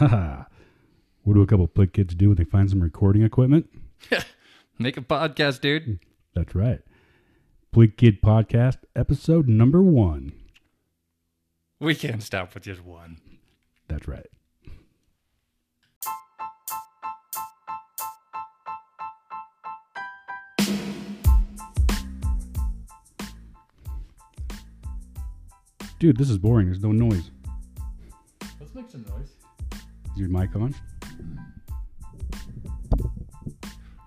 Haha. what do a couple Plyg kids do when they find some recording equipment? Make a podcast, dude. That's right. Plyg Kid Podcast, episode number one. We can't stop with just one. That's right. Dude, this is boring. There's no noise. Let's make some noise. Is your mic on?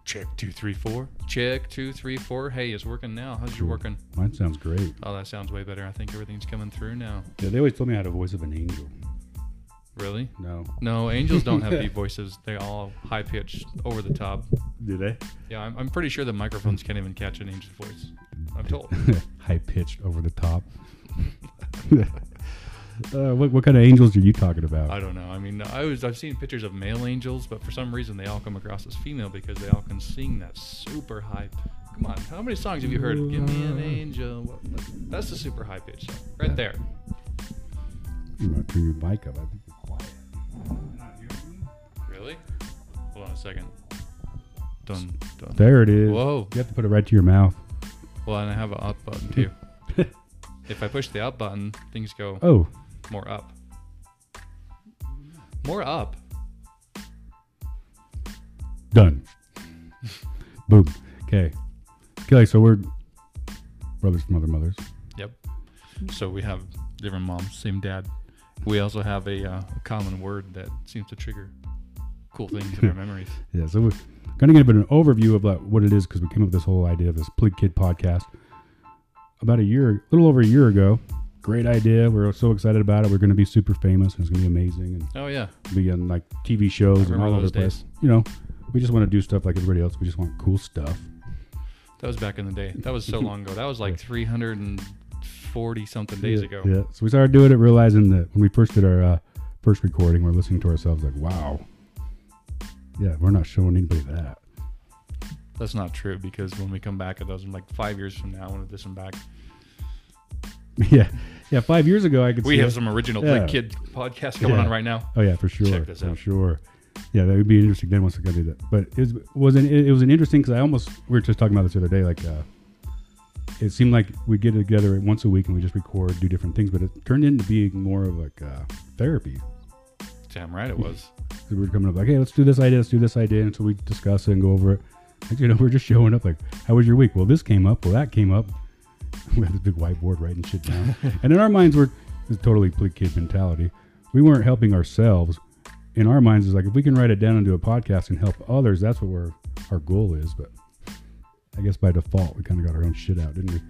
Check two, three, four. Check two, three, four. Hey, it's working now. How's your working? Mine sounds great. Oh, that sounds way better. I think everything's coming through now. Yeah, they always told me I had a voice of an angel. Really? No. No, angels don't have deep voices. They're all high pitched, over the top. Do they? Yeah, I'm, I'm pretty sure the microphones can't even catch an angel's voice. I'm told. High pitched, over the top. uh, what, what kind of angels are you talking about? I don't know. I mean, I was I've seen pictures of male angels, but for some reason they all come across as female because they all can sing that super high. Come on, how many songs have you heard? Give me an angel. What- That's the super high pitch right there. You might turn your mic up. I think you're quiet. Really? Hold on a second. Done. Done. There it is. Whoa. You have to put it right to your mouth. Well, and I have an up button too. if I push the up button, things go Oh, more up. More up. done. Boom. Okay. Okay, so we're brothers from other mothers. Yep. So we have different moms, same dad. We also have a, uh, a common word that seems to trigger cool things in our memories. Yeah, so we're going to give an overview of what it is because we came up with this whole idea of this Plyg Kid podcast about a year, a little over a year ago. Great idea. We're so excited about it. We're going to be super famous and it's going to be amazing and Oh yeah, be on like TV shows and all over the place. You know, we just want to do stuff like everybody else. We just want cool stuff. that was back in the day. That was so long ago. That was like 340 something days yeah, ago. Yeah. So we started doing it, realizing that when we first did our uh, first recording, we're listening to ourselves like, wow. Yeah, we're not showing anybody that. That's not true because when we come back at those, like five years from now, when we listen back, yeah. Yeah. Five years ago, I could we have it. some original Yeah. Kid podcast going Yeah. on right now. Oh yeah, for sure. Check this for out. sure. Yeah, that would be interesting. Then once I do that, but it was, was an it was an interesting because I almost we were just talking about this the other day. Like, uh, it seemed like we get together once a week and we just record, do different things, but it turned into being more of like uh, therapy. Damn right it was. We were coming up like, hey, let's do this idea, let's do this idea, and so we discuss it and go over it. Like, you know, we're just showing up like, how was your week? Well, this came up. Well, that came up. we had this big whiteboard writing shit down, and in our minds, we're it's totally Plyg kid mentality. We weren't helping ourselves. In our minds, is like if we can write it down and do a podcast and help others, that's what we're our goal is. But I guess by default, we kind of got our own shit out, didn't we?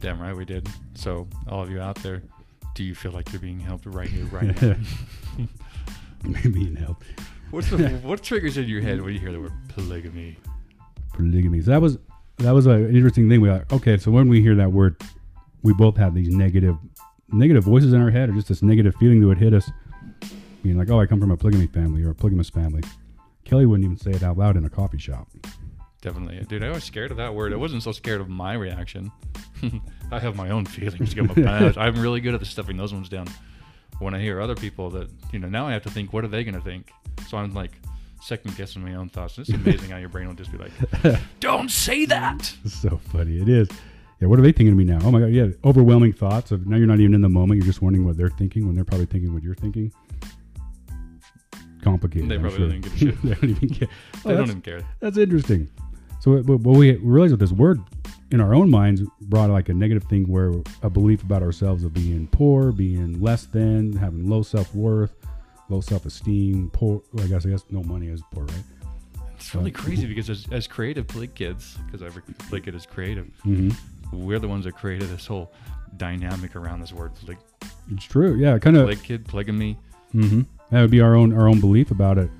Damn right we did. So all of you out there, do you feel like you're being helped right here, right now? Being helped. What's the, what triggers in your head when you hear the word polygamy? polygamy. So that was that was an interesting thing. We like, okay, so when we hear that word, we both have these negative negative voices in our head, or just this negative feeling that would hit us, being like, "Oh, I come from a polygamy family or a polygamous family." Kelly wouldn't even say it out loud in a coffee shop. Definitely, dude. I was scared of that word. I wasn't so scared of my reaction. I have my own feelings. I'm, really good at stuffing those ones down. When I hear other people that you know, now I have to think, what are they going to think? So I'm like second guessing my own thoughts. It's amazing how your brain will just be like, "Don't say that." It's so funny. It is. Yeah, what are they thinking of me now? Oh my god, yeah, overwhelming thoughts of now you're not even in the moment. You're just wondering what they're thinking when they're probably thinking what you're thinking. Complicated. They I'm probably sure. don't even give a shit. they don't even care. Oh, They don't even care. That's interesting. So uh, what, what we realized with this word in our own minds brought like a negative thing where a belief about ourselves of being poor, being less than, having low self worth, low self esteem, poor. I guess I guess no money is poor, right? It's really crazy because as, as creative Plyg kids, because every Plyg kid is creative, Mm-hmm. we're the ones that created this whole dynamic around this word Plyg, It's true. Yeah, kind of. Plyg kid, polygamy. hmm That would be our own our own belief about it,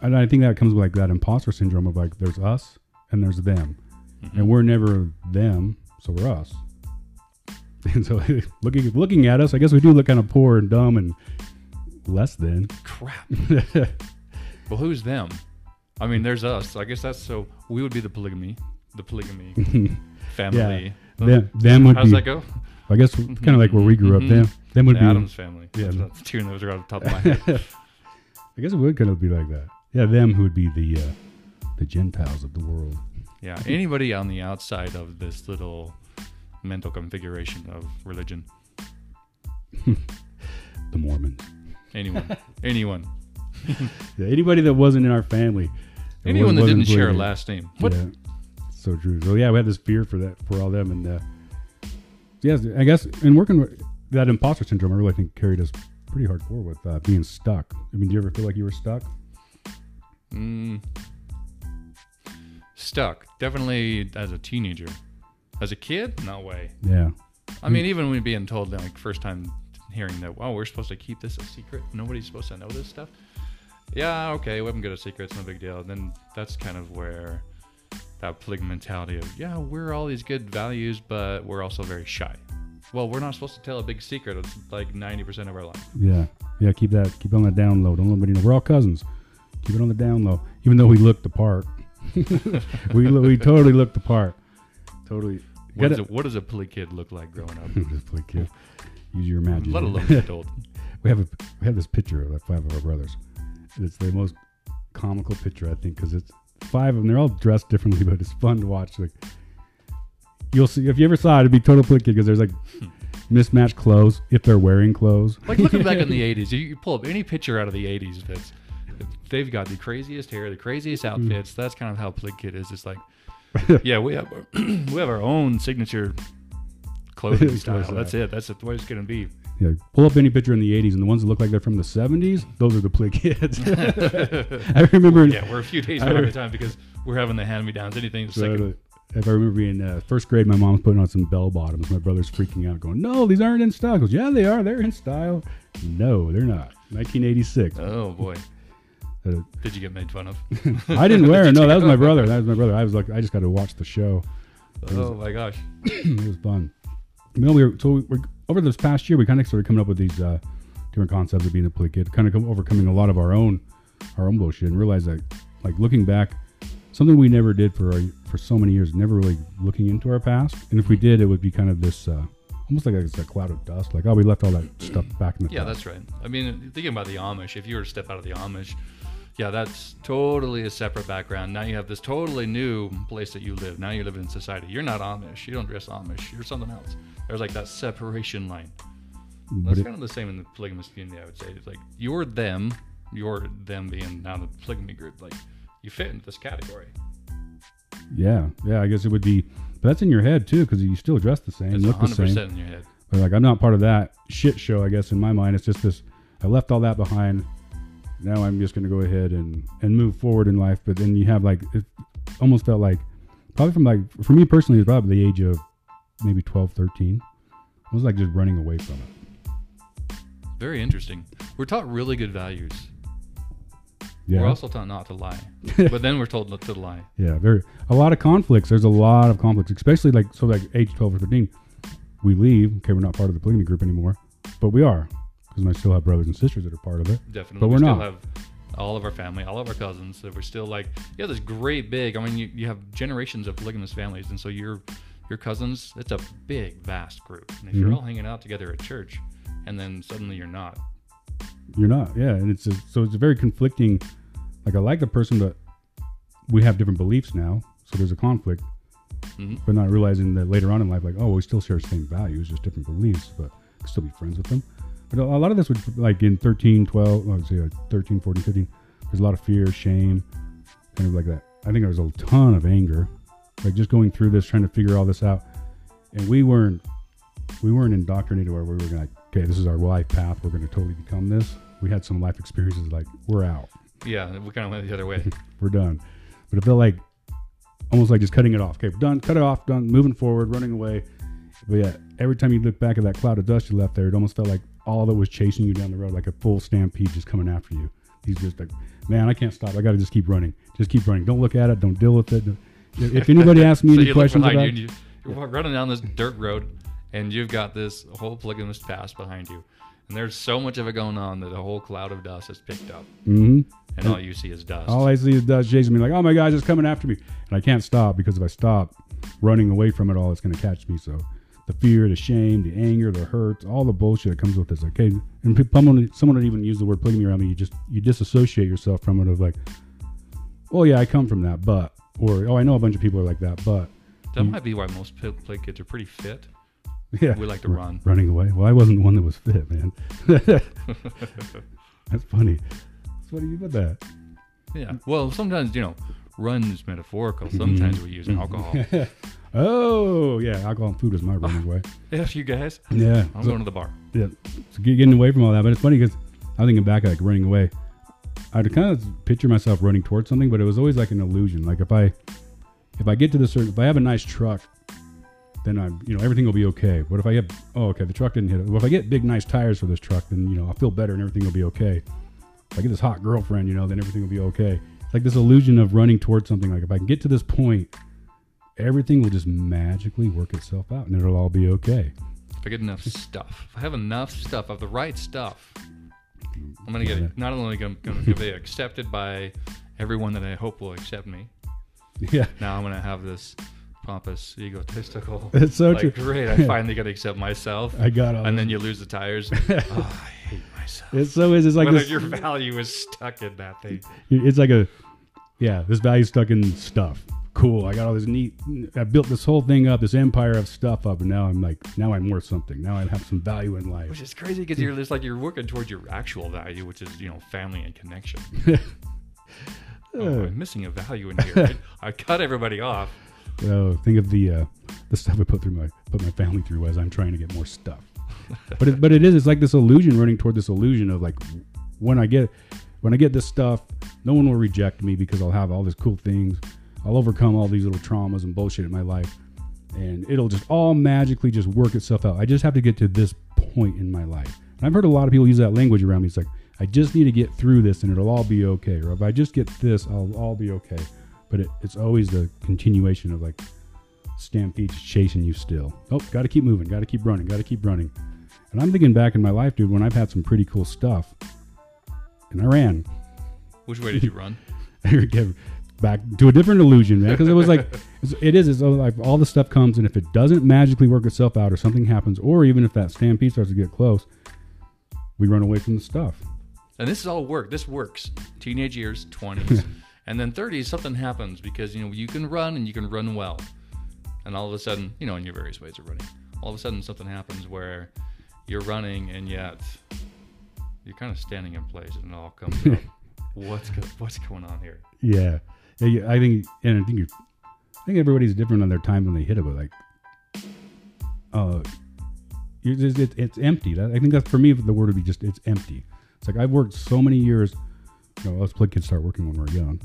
and I think that comes with like that imposter syndrome of like there's us and there's them, Mhm. and we're never them, so we're us. And so looking looking at us, I guess we do look kind of poor and dumb and less than. Crap. Well, who's them? I mean, there's us. I guess that's so. We would be the polygamy, the polygamy family. them, them would How's be. that go? I guess kind of like where we grew up. Mhm. Them them would the be. Adams family. Yeah. That's, two those are on the top of my head. I guess it would kind of be like that. Yeah, them who would be the uh, the Gentiles of the world. Yeah, anybody on the outside of this little mental configuration of religion, The Mormons. Anyone, anyone, Yeah, anybody that wasn't in our family. anyone that didn't share a last name. What? Yeah, so true. So yeah, we had this fear for that for all them, and uh, yes, I guess in working with that imposter syndrome, I really think carried us pretty hardcore with uh, being stuck. I mean, do you ever feel like you were stuck? Mm, stuck. Definitely as a teenager. As a kid, no way. Yeah, I mean, even when being told like first time hearing that, wow, we're supposed to keep this a secret. Nobody's supposed to know this stuff. Yeah, okay, we haven't got a secret. It's no big deal. then that's kind of where that polygamy mentality of, yeah, we're all these good values, but we're also very shy. Well, we're not supposed to tell a big secret. It's like 90% of our life. yeah, yeah. Keep that, keep it on the down low. Don't let anybody know. We're all cousins. Keep it on the down low. Even though we looked the part, we we totally looked the part. Totally. What, does a, what does a poly kid look like growing up? Kid. Use your imagination. Let alone adult. we have a we have this picture of like five of our brothers. It's the most comical picture I think because it's five of them. They're all dressed differently, but it's fun to watch. Like you'll see if you ever saw it, it'd be total click because there's like mismatched clothes if they're wearing clothes. Like looking back in the 80s, you, you pull up any picture out of the 80s that's they've got the craziest hair, the craziest Mm. outfits. That's kind of how Plyg Kid is. It's like, yeah, we have we have our own signature clothing style. That's it. That's the way it's gonna be. Yeah, pull up any picture in the '80s, and the ones that look like they're from the '70s, those are the play kids. I remember. Yeah, we're a few days behind the time because we're having the hand me downs. Anything like if I remember being uh, first grade, my mom was putting on some bell bottoms. My brother's freaking out, going, "No, these aren't in style." Goes, "Yeah, they are. They're in style." No, they're not. 1986. oh boy, Uh, did you get made fun of? I didn't wear it. No, that was my brother. That was my brother. I was like, I just got to watch the show. oh my gosh. it was fun. You know, we were so we we're, over this past year, we kind of started coming up with these uh, different concepts of being a play kid, kind of overcoming a lot of our own our own bullshit, and realize that, like looking back, something we never did for our, for so many years, never really looking into our past, and if we did, it would be kind of this. Uh, Almost like it's a cloud of dust. Like, oh, we left all that stuff back in the Yeah, past. that's right. I mean, thinking about the Amish, if you were to step out of the Amish, yeah, that's totally a separate background. Now you have this totally new place that you live. Now you live in society. You're not Amish. You don't dress Amish. You're something else. There's like that separation line. Mm-hmm. That's it- kind of the same in the polygamous community, I would say. It's like you're them, you're them being now the polygamy group. Like you fit into this category. yeah, yeah. I guess it would be, but that's in your head too, because you still dress the same, It's look the 100% same. in your head. But like I'm not part of that shit show. I guess in my mind, it's just this. I left all that behind. Now I'm just going to go ahead and and move forward in life. But then you have like it almost felt like probably from like for me personally, it's probably the age of maybe 12, 13. I was like just running away from it. Very interesting. We're taught really good values. Yeah, We're also taught not to lie. but then we're told not to lie. yeah, very a lot of conflicts. There's a lot of conflicts, especially like so like age 12 or 13. We leave. Okay, we're not part of the polygamy group anymore, but we are because I still have brothers and sisters that are part of it. Definitely. But we we're still not. have all of our family, all of our cousins that we're still like, yeah, this great big. I mean, you, you have generations of polygamous families, and so your your cousins, it's a big, vast group. And if you're Mhm. all hanging out together at church, and then suddenly you're not, You're not, yeah, and it's a, so it's a very conflicting. Like I like the person, but we have different beliefs now, so there's a conflict. Mhm. But not realizing that later on in life, like oh, we still share the same values, just different beliefs, but still be friends with them. But a lot of this would like in 13, 12, I would say like 13, 14, 15. There's a lot of fear, shame, kind of like that. I think there was a ton of anger, like just going through this, trying to figure all this out, and we weren't we weren't indoctrinated where we were going like, okay, this is our life path. We're going to totally become this. We had some life experiences like we're out, yeah, we kind of went the other way. we're done. But it felt like almost like just cutting it off. Okay, we're done, cut it off, done, moving forward, running away. But yeah, every time you look back at that cloud of dust you left there, it almost felt like all that was chasing you down the road, like a full stampede just coming after you. He's just like, man, I can't stop. I got to just keep running. Just keep running. Don't look at it. Don't deal with it. If anybody asks me so any questions about you, you're running down this dirt road, and you've got this whole polygamous past behind you, and there's so much of it going on that a whole cloud of dust has picked up, hmm and all you see is dust. All I see is dust chasing me, like, oh my God, it's coming after me. And I can't stop because if I stop running away from it all, it's going to catch me. So the fear, the shame, the anger, the hurt, all the bullshit that comes with this. Okay, and someone, someone would even use the word polygamy around me. You just you disassociate yourself from it. Of like, oh yeah, I come from that, but or oh I know a bunch of people are like that, but That Mm. might be why most pl- play kids are pretty fit. yeah, We like to run. running away. Well, I wasn't the one that was fit, man. That's funny. That's funny you put that. Yeah. Well, sometimes you know, run is metaphorical. Sometimes we use alcohol. oh yeah, alcohol and food is my running away. If you guys, Yeah, I'm so- going to the bar. yeah, so getting away from all that. But it's funny because I'm thinking back, like running away. I'd kind of picture myself running towards something, but it was always like an illusion. Like if I, if I get to the certain, if I have a nice truck, then I'm, you know, everything will be okay. What if I get, oh, okay, the truck didn't hit it. Well, if I get big, nice tires for this truck, then you know I'll feel better and everything will be okay. If I get this hot girlfriend, you know, then everything will be okay. It's like this illusion of running towards something. Like if I can get to this point, everything will just magically work itself out, and it'll all be okay. If I get enough stuff, if I have enough stuff of the right stuff, I'm gonna get Yeah. it. Not only gonna, gonna it accepted by everyone that I hope will accept me. Yeah, Now I'm gonna have this pompous, egotistical. it's so like, true. great! I finally got to accept myself. I got all and then you lose the tires. oh, I hate myself. It so is. It's like this, your value is stuck in that thing. It's like a, yeah. This value stuck in stuff. Cool. I got all this neat. I built this whole thing up, this empire of stuff up, and now I'm like, now I'm worth something. Now I have some value in life. Which is crazy because you're just like you're working towards your actual value, which is you know family and connection. oh, I'm missing a value in here. right? I cut everybody off. Oh, think of the uh, the stuff I put through my put my family through as I'm trying to get more stuff. but it, but it is. It's like this illusion running toward this illusion of like when I get when I get this stuff, no one will reject me because I'll have all these cool things. I'll overcome all these little traumas and bullshit in my life, and it'll just all magically just work itself out. I just have to get to this point in my life. And I've heard a lot of people use that language around me. It's like I just need to get through this, and it'll all be okay. Or if I just get this, I'll all be okay. But it, it's always the continuation of like Stampede's chasing you still. Oh, got to keep moving, got to keep running, got to keep running. And I'm thinking back in my life, dude, when I've had some pretty cool stuff, and I ran. Which way did you run? Back to a different illusion, man. Because it was like, it's- it is. Like all the stuff comes, and if it doesn't magically work itself out, or something happens, or even if that stampede starts to get close, we run away from the stuff. And this is all work. This works. Teenage years, 20s, and then 30s, something happens because you know you can run and you can run well. And all of a sudden, you know, in your various ways of running, all of a sudden something happens where you're running and yet you're kind of standing in place and it all comes up. What's go- what's going on here? Yeah, I think, and I think you're, I think everybody's different on their time when they hit it, but like, uh, you're just, it, it's empty. That, I think that's for me. The word would be just it's empty. It's like I've worked so many years. You know, us play kids start working when we're young.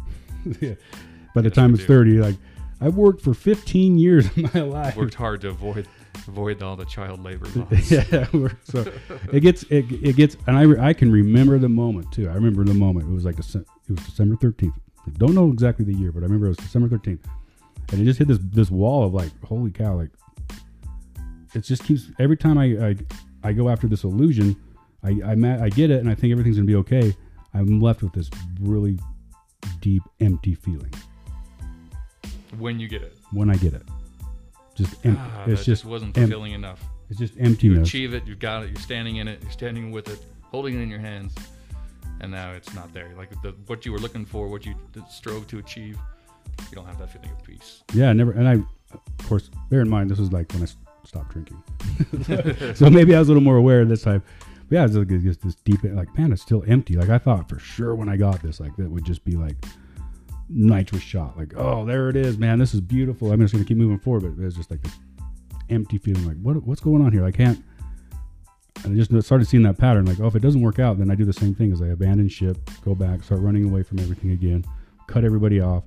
yeah. By the Yes, time it's do. thirty, like I've worked for 15 years of my life. Worked hard to avoid avoid all the child labor laws. yeah, so it gets it, it gets, and I I can remember the moment too. I remember the moment. It was like a, it was December thirteenth. Don't know exactly the year, but I remember it was December thirteenth, and it just hit this this wall of like, holy cow! Like it just keeps every time I I, I go after this illusion, I I, ma- I get it, and I think everything's gonna be okay. I'm left with this really deep, empty feeling When you get it, when I get it. Just empty. ah, it's just just wasn't em- fulfilling enough. it's just You emptiness. achieve it, you've got it, you're standing in it, you're standing with it, holding it in your hands, and now it's not there. Like the, what you were looking for, what you strove to achieve, you don't have that feeling of peace. Yeah, never. And I, of course, bear in mind this was like when I stopped drinking, so maybe I was a little more aware this time. But yeah, it's like it's this deep, like man, it's still empty. Like I thought for sure when I got this, like that would just be like nitrous shot. Like oh, there it is, man. This is beautiful. I'm just gonna keep moving forward. But it's just like this empty feeling. Like what what's going on here? I can't. And I just started seeing that pattern. Like oh, if it doesn't work out, then I do the same thing as I abandon ship, go back, start running away from everything again, cut everybody off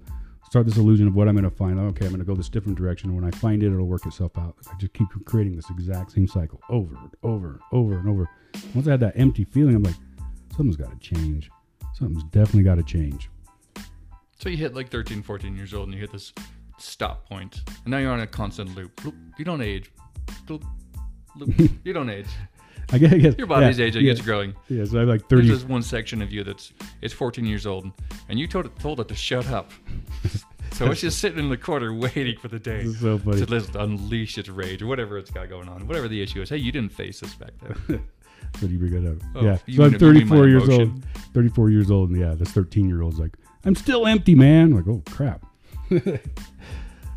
start this illusion of what I'm going to find. Okay, I'm going to go this different direction. When I find it, it'll work itself out. I just keep creating this exact same cycle over and over and over and over. Once I had that empty feeling, I'm like, something's got to change. Something's definitely got to change. So you hit like 13, 14 years old, and you hit this stop point, and now you're on a constant loop. You don't age. Bloop. you don't age. I guess, I guess Your body's yeah, aging. Yeah, It's growing. yeah, so I have like 30. this one section of you that's it's 14 years old, and you told it, told it to shut up. So it's just sitting in the corner waiting for the day so funny. to just unleash its rage or whatever it's got going on, whatever the issue is. Hey, you didn't face this back then. What you bring it up. Oh, yeah. So I'm mean- you mean my 34 years old. 34 years old, and yeah, this 13 year old's like, I'm still empty, man. I'm like, oh crap.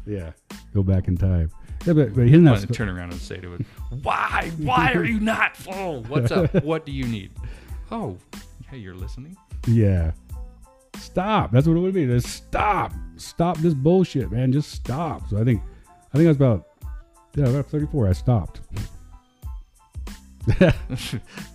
yeah. Go back in time. Yeah, but, but that. gonna turn around and say to it, "Why? Why are you not full? What's up? What do you need? Oh, hey, you're listening. Yeah. Stop. That's what it would be. Just stop. Stop this bullshit, man. Just stop. So I think, I think I was about, yeah, about 34. I stopped.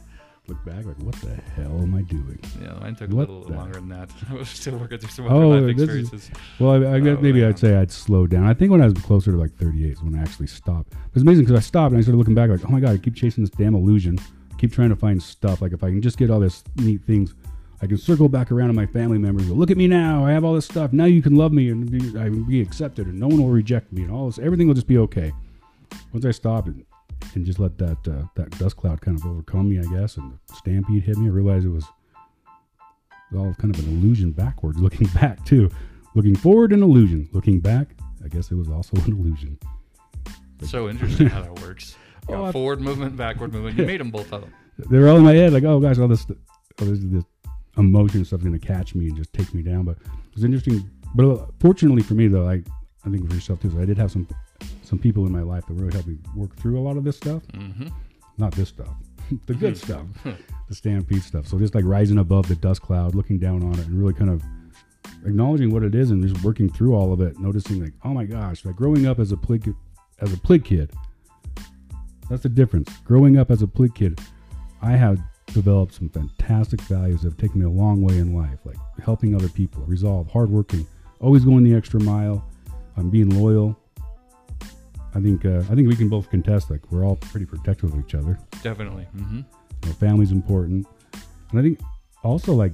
Look back, like, what the hell am I doing? Yeah, mine took a little longer than that. I was still working through some Oh, other life this is- Well, I, I guess Oh, maybe. I'd say I'd slow down. I think when I was closer to like 38 is when I actually stopped. It was amazing because I stopped and I started looking back like, oh my god, I keep chasing this damn illusion. I keep trying to find stuff. Like if I can just get all this neat things, I can circle back around to my family members. Go, Look at me now. I have all this stuff. Now you can love me and be, I will be accepted, and no one will reject me, and all this. Everything will just be okay. Once I stopped and, and just let that uh, that dust cloud kind of overcome me, I guess, and the stampede hit me, I realized it was all kind of an illusion backwards. Looking back too, looking forward an illusion. Looking back, I guess it was also an illusion. So interesting how that works. Oh, I- forward movement, backward movement. You made them both of them. They were all in my head, like, oh gosh, all this, oh, this, this emotion stuff's gonna catch me and just take me down. But it was interesting. But uh, fortunately for me, though, I I think for yourself too. So I did have some some people in my life that really helped me work through a lot of this stuff. hmm Not this stuff, the good stuff, the stampede stuff. So just like rising above the dust cloud, looking down on it, and really kind of acknowledging what it is, and just working through all of it, noticing like, oh my gosh, like growing up as a plyg as a plyg kid. That's the difference. Growing up as a plyg kid, I have developed some fantastic values that have taken me a long way in life, like helping other people, resolve, hardworking, always going the extra mile, um, being loyal. I think uh, I think we can both contest like we're all pretty protective of each other. Definitely. hmm You know, family's important, and I think also like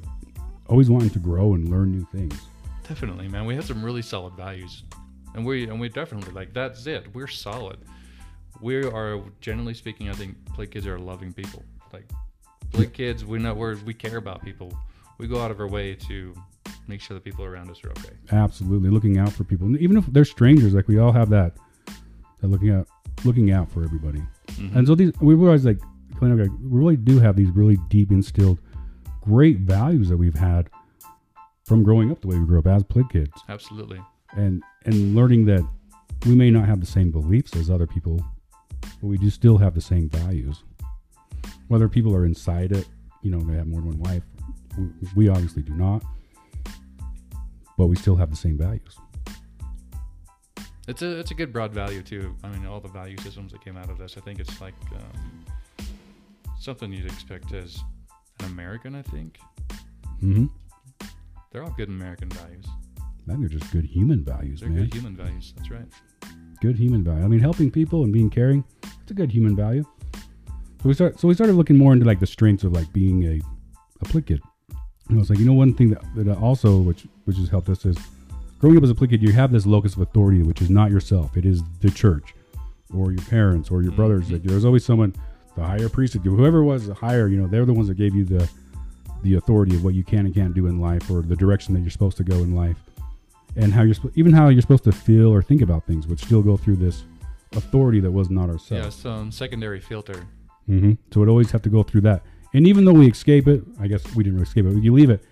always wanting to grow and learn new things. Definitely, man. We have some really solid values, and we and we definitely like that's it. We're solid. We are generally speaking. I think play kids are loving people. Like play kids, we know we're we care about people. We go out of our way to make sure the people around us are okay. Absolutely, looking out for people, even if they're strangers. Like we all have that, looking out, looking out for everybody. Mhm. And so these we realize like, we really do have these really deep instilled, great values that we've had from growing up the way we grew up as plyg kids, Absolutely. and and learning that we may not have the same beliefs as other people, but we do still have the same values. Whether people are inside it, you know, they have more than one wife. We obviously do not, but we still have the same values. It's a it's a good broad value too. I mean, all the value systems that came out of this. I think it's like um, something you'd expect as an American. I think hmm they're all good American values. I think they're just good human values, They're man. good human values. That's right. good human value. I mean, helping people and being caring, it's a good human value. So we start. So we started looking more into like the strengths of like being a a plyg kid. And I was like, you know, one thing that, that also which which has helped us is growing up as a kid. You have this locus of authority, which is not yourself. It is the church, or your parents, or your brothers. Mhm. Like there's always someone, the higher priesthood, whoever was higher. You know, they're the ones that gave you the the authority of what you can and can't do in life, or the direction that you're supposed to go in life and how you're even how you're supposed to feel or think about things would still go through this authority that was not ourselves. Yeah, some secondary filter. Mm-hmm. So it always have to go through that. And even though we escape it, I guess we didn't really escape it. But you leave it,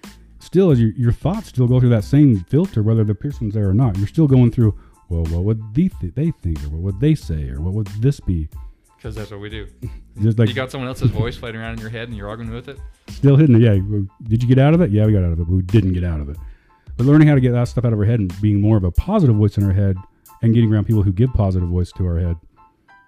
still your your thoughts still go through that same filter, whether the person's there or not. You're still going through. Well, what would they, th- they think, or what would they say, or what would this be? Because that's what we do. Just like you got someone else's voice floating around in your head and you're arguing with it. still hidden. Yeah, did you get out of it? Yeah, we got out of it, but we didn't get out of it. But learning how to get that stuff out of our head and being more of a positive voice in our head and getting around people who give positive voice to our head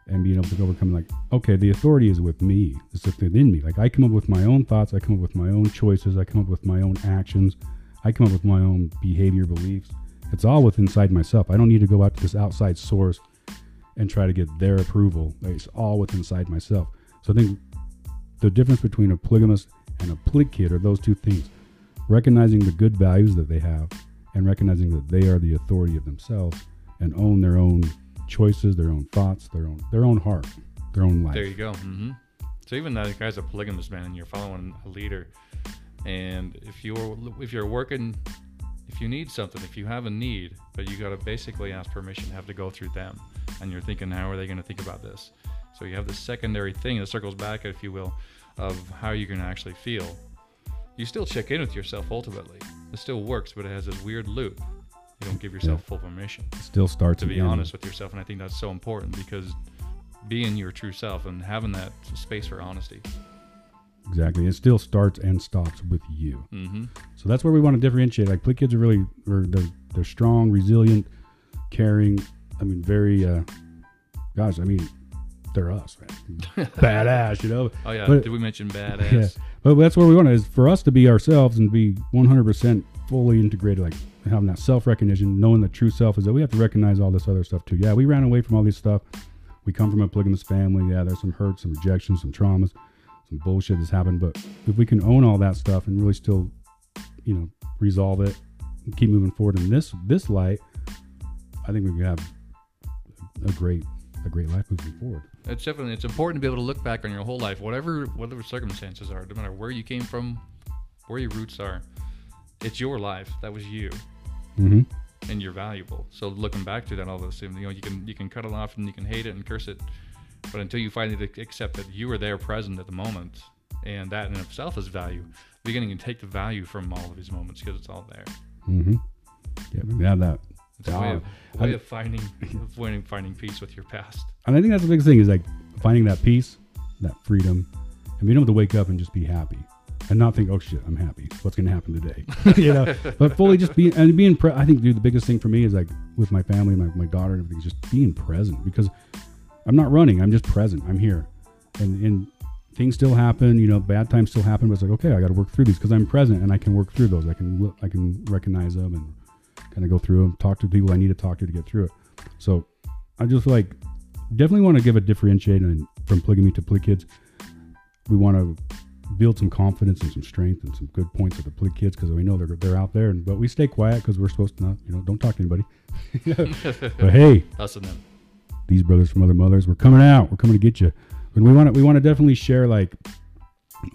and being able to overcome like, okay, the authority is with me. It's within me. Like I come up with my own thoughts, I come up with my own choices, I come up with my own actions, I come up with my own behavior beliefs. It's all within inside myself. I don't need to go out to this outside source and try to get their approval. It's all within inside myself. So I think the difference between a polygamist and a plyg kid are those two things recognizing the good values that they have and recognizing that they are the authority of themselves and own their own choices their own thoughts their own their own heart their own life There you go. hmm So even that guy's a polygamous man and you're following a leader, and if you're if you're working, if if you need something, if you have a need, but you got to basically ask permission, have to go through them, and you're thinking, how are they going to think about this? So you have this secondary thing that circles back, if you will, of how you're going to actually feel. You still check in with yourself ultimately. It still works, but it has this weird loop. You don't give yourself full permission Still starts to be honest with yourself, and I think that's so important because being your true self and having that space for honesty. Exactly. It still starts and stops with you. Mm-hmm. So that's where we want to differentiate. Like play kids are really are, they're they're strong, resilient, caring. I mean, very. uh Gosh, I mean, they're us, man. Badass, you know. Oh yeah, But- did we mention badass? Yeah. But that's where we want to is for us to be ourselves and be 100% fully integrated, like having that self recognition, knowing the true self is that we have to recognize all this other stuff too. Yeah, we ran away from all this stuff. We come from a polygamous family. Yeah, there's some hurts, some rejections, some traumas, some bullshit that's happened. But if we can own all that stuff and really still, you know, resolve it, keep moving forward in this this light, I think we can have a great a great life moving forward. It's definitely it's important to be able to look back on your whole life, whatever whatever circumstances are, no matter where you came from, where your roots are. It's your life. That was you, Mm-hmm. and you're valuable. So looking back to that, all those things, you know, you can you can cut it off and you can hate it and curse it, but until you finally accept that you were there, present at the moment, and that in itself is value, beginning to take the value from all of these moments because it's all there. Mm-hmm. Yeah, we have that It's a way of, a I- way of finding of finding finding peace with your past. And I think that's the biggest thing is like finding that peace, that freedom, and being able to wake up and just be happy and not think, oh shit, I'm happy. What's going to happen today? you know, but fully just being, and being, pre- I think, dude, the biggest thing for me is like with my family, my, my daughter and everything, is just being present because I'm not running. I'm just present. I'm here. And, and things still happen, you know, bad times still happen, but it's like, okay, I got to work through these because I'm present and I can work through those. I can, look, I can recognize them and kind of go through them, talk to people I need to talk to to get through it. So I just like definitely want to give a differentiate and from polygamy to poly kids. We want to build some confidence and some strength and some good points with the poly kids because we know they're they're out there, and but we stay quiet because we're supposed to not, you know, don't talk to anybody. but hey, Us and them. these brothers from other mothers, we're coming out. We're coming to get you. And we want to we want to definitely share like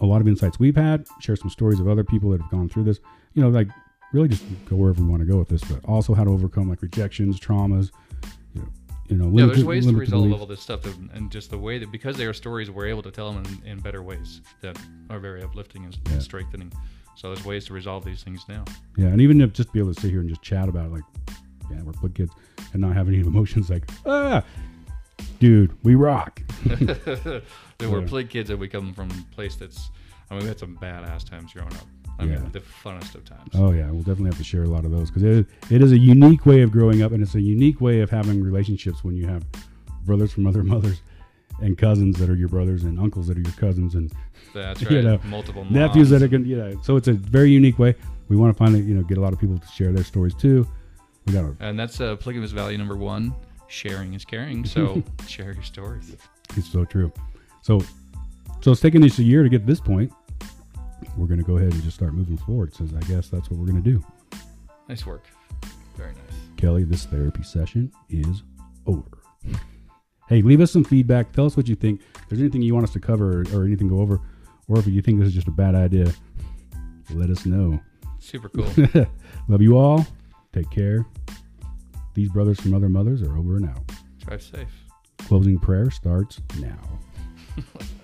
a lot of insights we've had, share some stories of other people that have gone through this. You know, like really just go wherever we want to go with this, but also how to overcome like rejections, traumas. You know, know Yeah, there's ways to resolve beliefs. all this stuff, and, and just the way that because they are stories, we're able to tell them in, in better ways that are very uplifting and, Yeah. and strengthening. So there's ways to resolve these things now. Yeah, and even if just be able to sit here and just chat about it, like, yeah, we're plug kids, and not have any emotions like, ah, dude, we rock. were play kids, and we come from a place that's. I mean, we had some badass times growing up. I Yeah. mean, the funnest of times. Oh yeah, we'll definitely have to share a lot of those because it, it is a unique way of growing up, and it's a unique way of having relationships when you have brothers from other mothers and cousins that are your brothers and uncles that are your cousins and That's You know, Multiple nephews that are going to, you know, so it's a very unique way. We want to finally, you know, get a lot of people to share their stories too. We got And that's uh, polygamous value number one. Sharing is caring. So share your stories. it's so true. So, so it's taken us a year to get to this point. We're going to go ahead and just start moving forward. So I guess that's what we're going to do. Nice work. Very nice. Kelly, this therapy session is over. Hey, leave us some feedback. Tell us what you think. If there's anything you want us to cover or, or anything go over, or if you think this is just a bad idea, let us know. Super cool. Love you all. Take care. These brothers from other mothers are over and out. Drive safe. Closing prayer starts now.